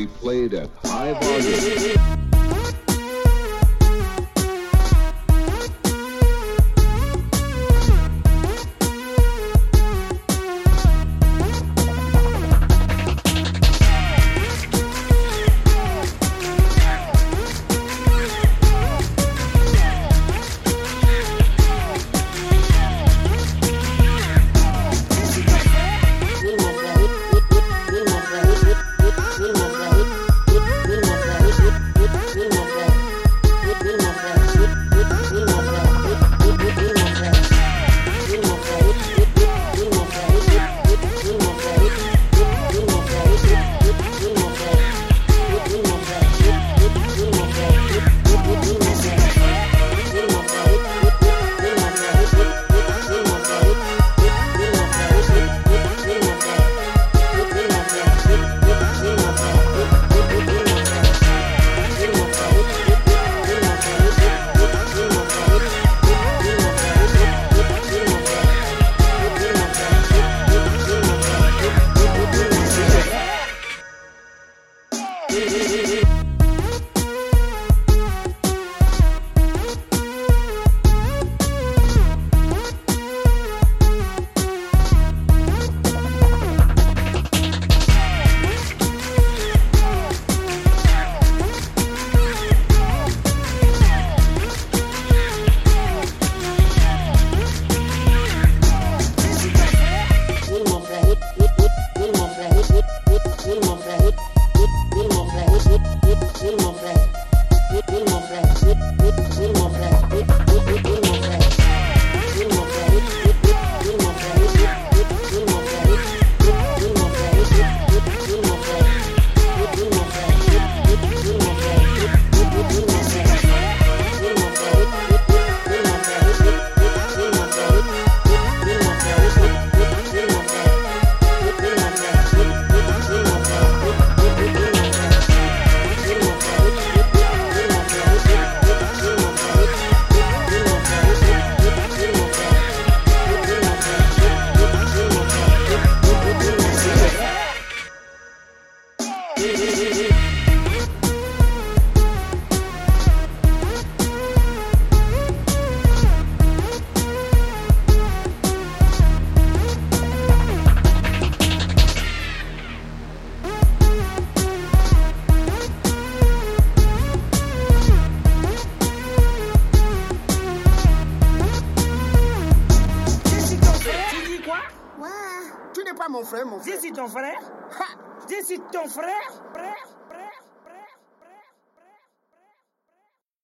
be played at high volume. Sim, meu velho. Pas mon frère, mon frère. Dis si ton frère. Ha. Dis si ton frère. frère.